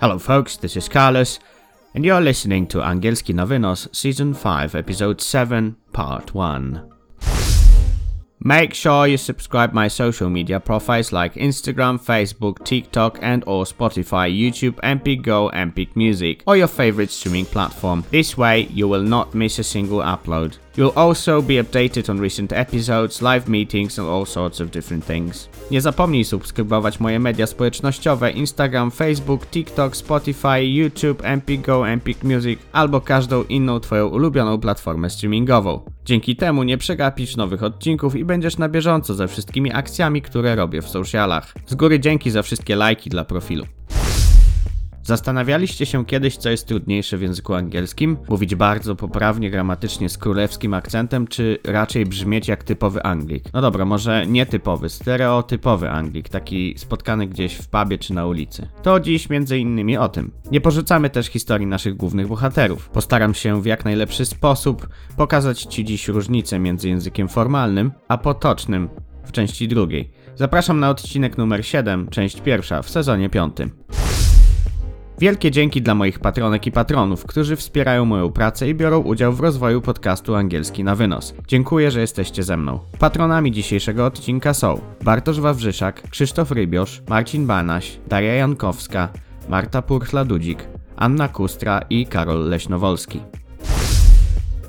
Hello, folks, this is Carlos, and you're listening to Angielski Novinos Season 5, Episode 7, Part 1. Make sure you subscribe my social media profiles like Instagram, Facebook, TikTok and or Spotify, YouTube, MP Go, MP Music or your favorite streaming platform. This way you will not miss a single upload. You'll also be updated on recent episodes, live meetings and all sorts of different things. Nie zapomnij subskrybować moje media społecznościowe Instagram, Facebook, TikTok, Spotify, YouTube, MP Go, Empik Music albo każdą inną twoją ulubioną platformę streamingową. Dzięki temu nie przegapisz nowych odcinków i będziesz na bieżąco ze wszystkimi akcjami, które robię w socialach. Z góry dzięki za wszystkie lajki dla profilu. Zastanawialiście się kiedyś, co jest trudniejsze w języku angielskim? Mówić bardzo poprawnie gramatycznie z królewskim akcentem, czy raczej brzmieć jak typowy Anglik? No dobra, może nietypowy, stereotypowy Anglik, taki spotkany gdzieś w pubie czy na ulicy. To dziś między innymi o tym. Nie porzucamy też historii naszych głównych bohaterów. Postaram się w jak najlepszy sposób pokazać Ci dziś różnicę między językiem formalnym a potocznym w części drugiej. Zapraszam na odcinek numer 7, część pierwsza w sezonie piątym. Wielkie dzięki dla moich patronek i patronów, którzy wspierają moją pracę i biorą udział w rozwoju podcastu Angielski na Wynos. Dziękuję, że jesteście ze mną. Patronami dzisiejszego odcinka są Bartosz Wawrzyszak, Krzysztof Rybiosz, Marcin Banaś, Daria Jankowska, Marta Purchla-Dudzik, Anna Kustra i Karol Leśnowolski.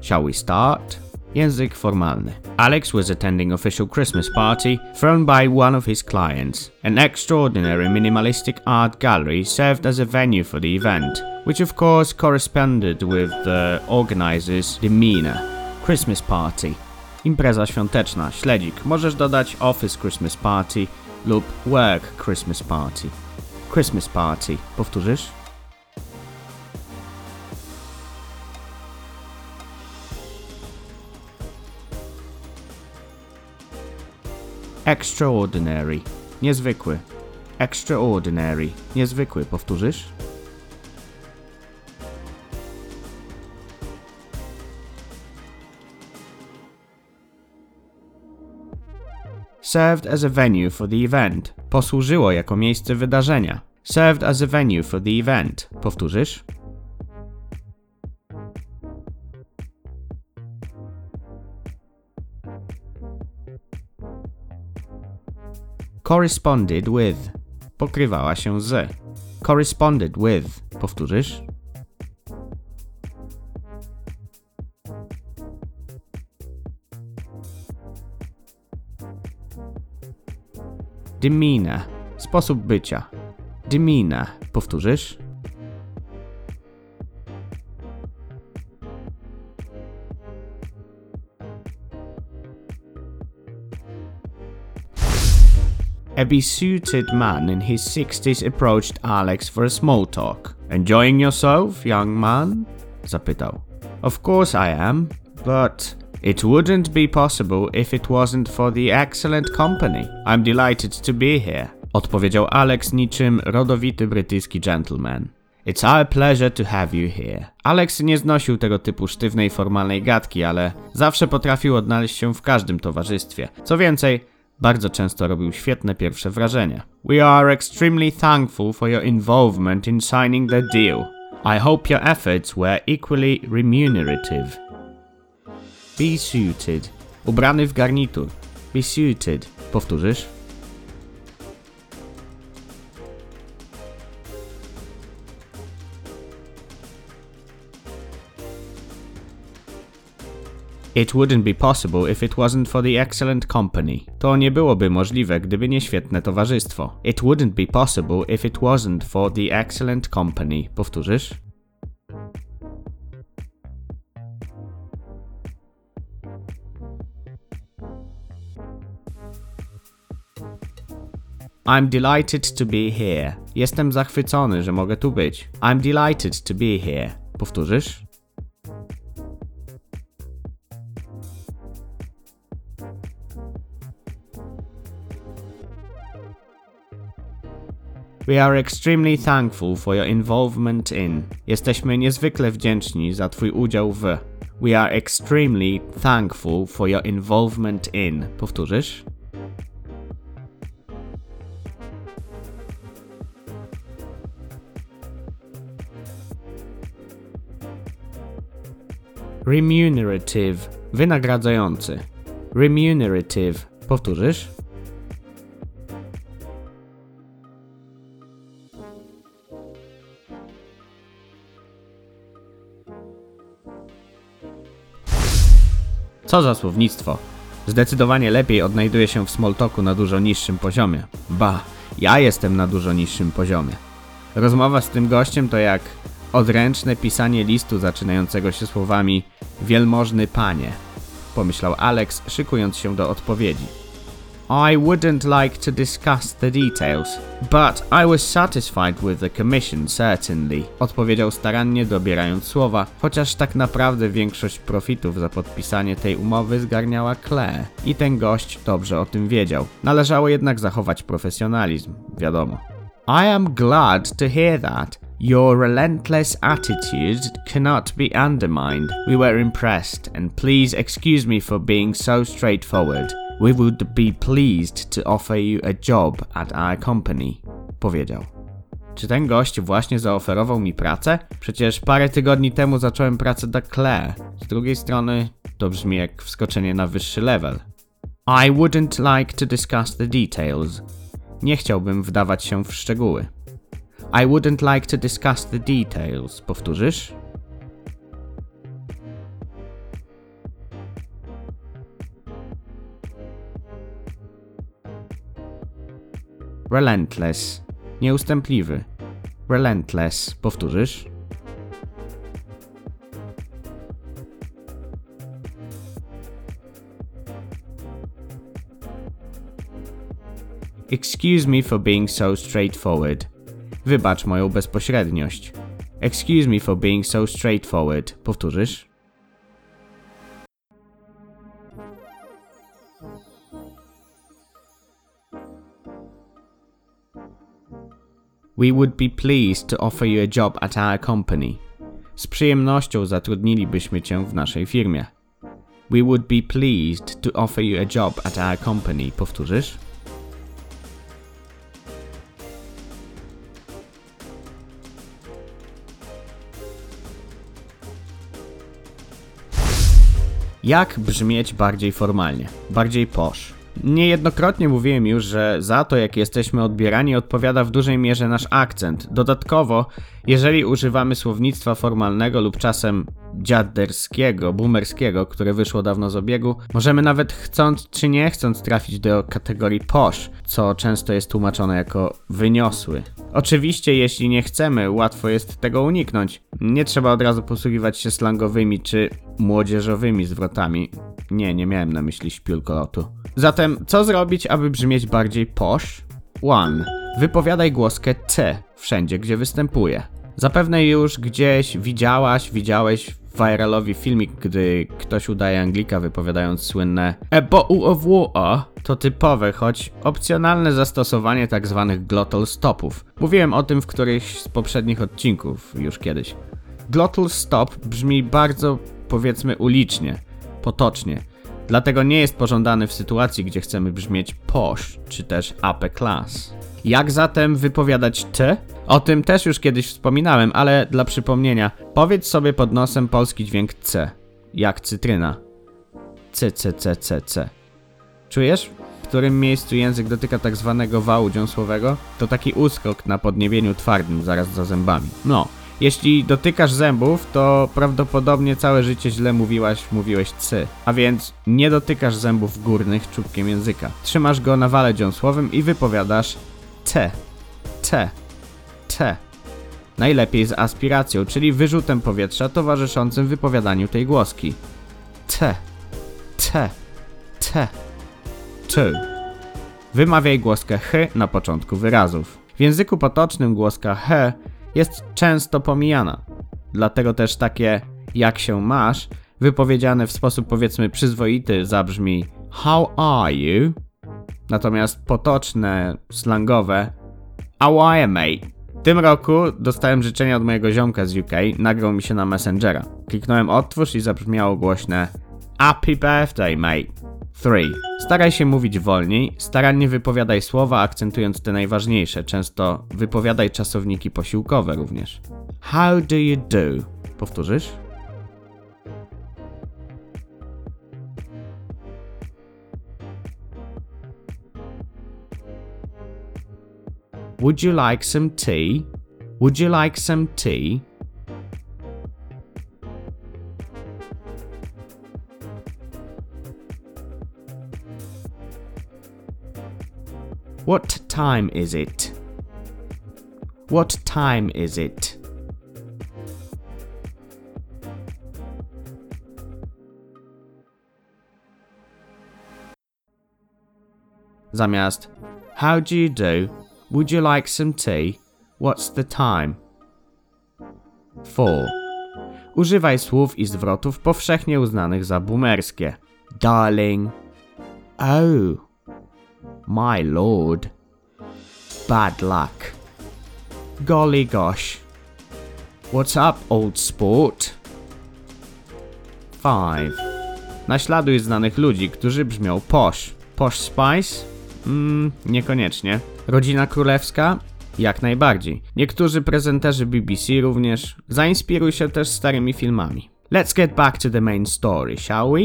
Shall we start? Język formalny. Alex was attending official Christmas party thrown by one of his clients. An extraordinary minimalistic art gallery served as a venue for the event, which of course corresponded with the organizer's demeanor. Christmas party. Impreza świąteczna, śledzik. Możesz dodać office Christmas party lub work Christmas party. Christmas party. Powtórzysz? Extraordinary. Niezwykły. Extraordinary. Niezwykły. Powtórzysz? Served as a venue for the event. Posłużyło jako miejsce wydarzenia. Served as a venue for the event. Powtórzysz? Corresponded with. Pokrywała się z. Corresponded with. Powtórzysz? Demeanor. Sposób bycia. Demeanor. Powtórzysz? A besuited man in his 60s approached Alex for a small talk. Enjoying yourself, young man? zapytał. Of course I am, but it wouldn't be possible if it wasn't for the excellent company. I'm delighted to be here. Odpowiedział Alex niczym rodowity brytyjski gentleman. It's our pleasure to have you here. Alex nie znosił tego typu sztywnej, formalnej gadki, ale zawsze potrafił odnaleźć się w każdym towarzystwie. Co więcej, bardzo często robił świetne pierwsze wrażenie. We are extremely thankful for your involvement in signing the deal. I hope your efforts were equally remunerative. Be suited. Ubrany w garnitur. Be suited. Powtórzysz? It wouldn't be possible if it wasn't for the excellent company. To nie byłoby możliwe, gdyby nie świetne towarzystwo. It wouldn't be possible if it wasn't for the excellent company. Powtórzysz? I'm delighted to be here. Jestem zachwycony, że mogę tu być. I'm delighted to be here. Powtórzysz? We are extremely thankful for your involvement in. Jesteśmy niezwykle wdzięczni za Twój udział w. We are extremely thankful for your involvement in. Powtórzysz? Remunerative. Wynagradzający. Remunerative. Powtórzysz? Co za słownictwo. Zdecydowanie lepiej odnajduje się w smalltalku na dużo niższym poziomie. Ba, ja jestem na dużo niższym poziomie. Rozmowa z tym gościem to jak odręczne pisanie listu zaczynającego się słowami Wielmożny panie, pomyślał Alex, szykując się do odpowiedzi. I wouldn't like to discuss the details, but I was satisfied with the commission, certainly. Odpowiedział starannie, dobierając słowa, chociaż tak naprawdę większość profitów za podpisanie tej umowy zgarniała Claire. I ten gość dobrze o tym wiedział. Należało jednak zachować profesjonalizm, wiadomo. I am glad to hear that. Your relentless attitude cannot be undermined. We were impressed, and please excuse me for being so straightforward. We would be pleased to offer you a job at our company, powiedział. Czy ten gość właśnie zaoferował mi pracę? Przecież parę tygodni temu zacząłem pracę dla Claire. Z drugiej strony to brzmi jak wskoczenie na wyższy level. I wouldn't like to discuss the details. Nie chciałbym wdawać się w szczegóły. I wouldn't like to discuss the details. Powtórzysz? Relentless. Nieustępliwy. Relentless. Powtórzysz? Excuse me for being so straightforward. Wybacz moją bezpośredniość. Excuse me for being so straightforward. Powtórzysz? We would be pleased to offer you a job at our company. Z przyjemnością zatrudnilibyśmy cię w naszej firmie. We would be pleased to offer you a job at our company. Powtórzysz? Jak brzmieć bardziej formalnie, bardziej posh? Niejednokrotnie mówiłem już, że za to, jak jesteśmy odbierani, odpowiada w dużej mierze nasz akcent. Dodatkowo, jeżeli używamy słownictwa formalnego lub czasem dziaderskiego, boomerskiego, które wyszło dawno z obiegu, możemy nawet chcąc czy nie chcąc trafić do kategorii posh, co często jest tłumaczone jako wyniosły. Oczywiście, jeśli nie chcemy, łatwo jest tego uniknąć. Nie trzeba od razu posługiwać się slangowymi czy młodzieżowymi zwrotami. Nie, nie miałem na myśli śpiulkolotu. Zatem, co zrobić, aby brzmieć bardziej posh? 1. Wypowiadaj głoskę C wszędzie, gdzie występuje. Zapewne już gdzieś widziałaś, widziałeś viralowy filmik, gdy ktoś udaje Anglika wypowiadając słynne A bottle of water to typowe, choć opcjonalne zastosowanie. Tak glottal stopów. Mówiłem o tym w którymś z poprzednich odcinków już kiedyś. Glottal stop brzmi bardzo, powiedzmy, ulicznie, potocznie. Dlatego nie jest pożądany w sytuacji, gdzie chcemy brzmieć posh czy też upper class. Jak zatem wypowiadać T? O tym też już kiedyś wspominałem, ale dla przypomnienia, powiedz sobie pod nosem polski dźwięk C, jak cytryna. C, C, C, C, C. Czujesz? W którym miejscu język dotyka tak zwanego wału dziąsłowego? To taki uskok na podniebieniu twardym zaraz za zębami. No, jeśli dotykasz zębów, to prawdopodobnie całe życie źle mówiłaś, mówiłeś cy. A więc nie dotykasz zębów górnych czubkiem języka. Trzymasz go na wale dziąsłowym i wypowiadasz te, te, te. Najlepiej z aspiracją, czyli wyrzutem powietrza towarzyszącym wypowiadaniu tej głoski. Te, te, te, tu. Wymawiaj głoskę ch na początku wyrazów. W języku potocznym głoska h jest często pomijana. Dlatego też takie jak się masz, wypowiedziane w sposób powiedzmy przyzwoity zabrzmi How are you? Natomiast potoczne, slangowe How are you, mate? W tym roku dostałem życzenia od mojego ziomka z UK, nagrał mi się na Messengera. Kliknąłem odtwórz i zabrzmiało głośne Happy birthday, mate. 3. Staraj się mówić wolniej, starannie wypowiadaj słowa, akcentując te najważniejsze. Często wypowiadaj czasowniki posiłkowe również. How do you do? Powtórzysz? Would you like some tea? Would you like some tea? What time is it? What time is it? Zamiast How do you do? Would you like some tea? What's the time? 4. Używaj słów i zwrotów powszechnie uznanych za boomerskie. Darling. Oh. My lord. Bad luck. Golly gosh. What's up, old sport? 5. Naśladuj znanych ludzi, którzy brzmią posh. Posh Spice? Mmm, niekoniecznie. Rodzina królewska? Jak najbardziej. Niektórzy prezenterzy BBC również. Zainspiruj się też starymi filmami. Let's get back to the main story, shall we?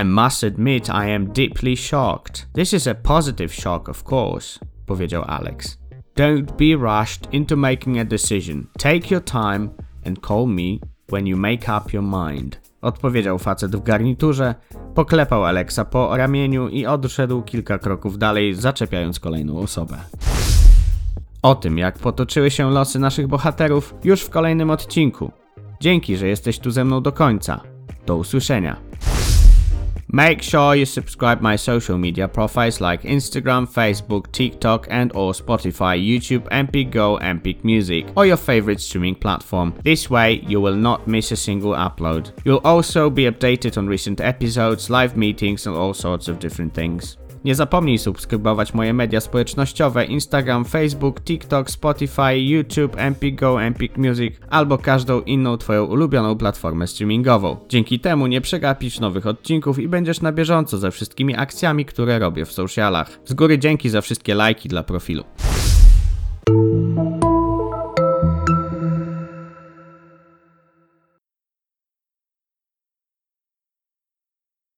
I must admit I am deeply shocked. This is a positive shock, of course, powiedział Alex. Don't be rushed into making a decision. Take your time and call me when you make up your mind. Odpowiedział facet w garniturze, poklepał Alexa po ramieniu i odszedł kilka kroków dalej, zaczepiając kolejną osobę. O tym, jak potoczyły się losy naszych bohaterów, już w kolejnym odcinku. Dzięki, że jesteś tu ze mną do końca. Do usłyszenia. Make sure you subscribe my social media profiles like Instagram, Facebook, TikTok and or Spotify, YouTube, Empik Go, Empik Music or your favorite streaming platform. This way you will not miss a single upload. You'll also be updated on recent episodes, live meetings and all sorts of different things. Nie zapomnij subskrybować moje media społecznościowe Instagram, Facebook, TikTok, Spotify, YouTube, Empik Go, Empik Music albo każdą inną Twoją ulubioną platformę streamingową. Dzięki temu nie przegapisz nowych odcinków i będziesz na bieżąco ze wszystkimi akcjami, które robię w socialach. Z góry dzięki za wszystkie lajki dla profilu.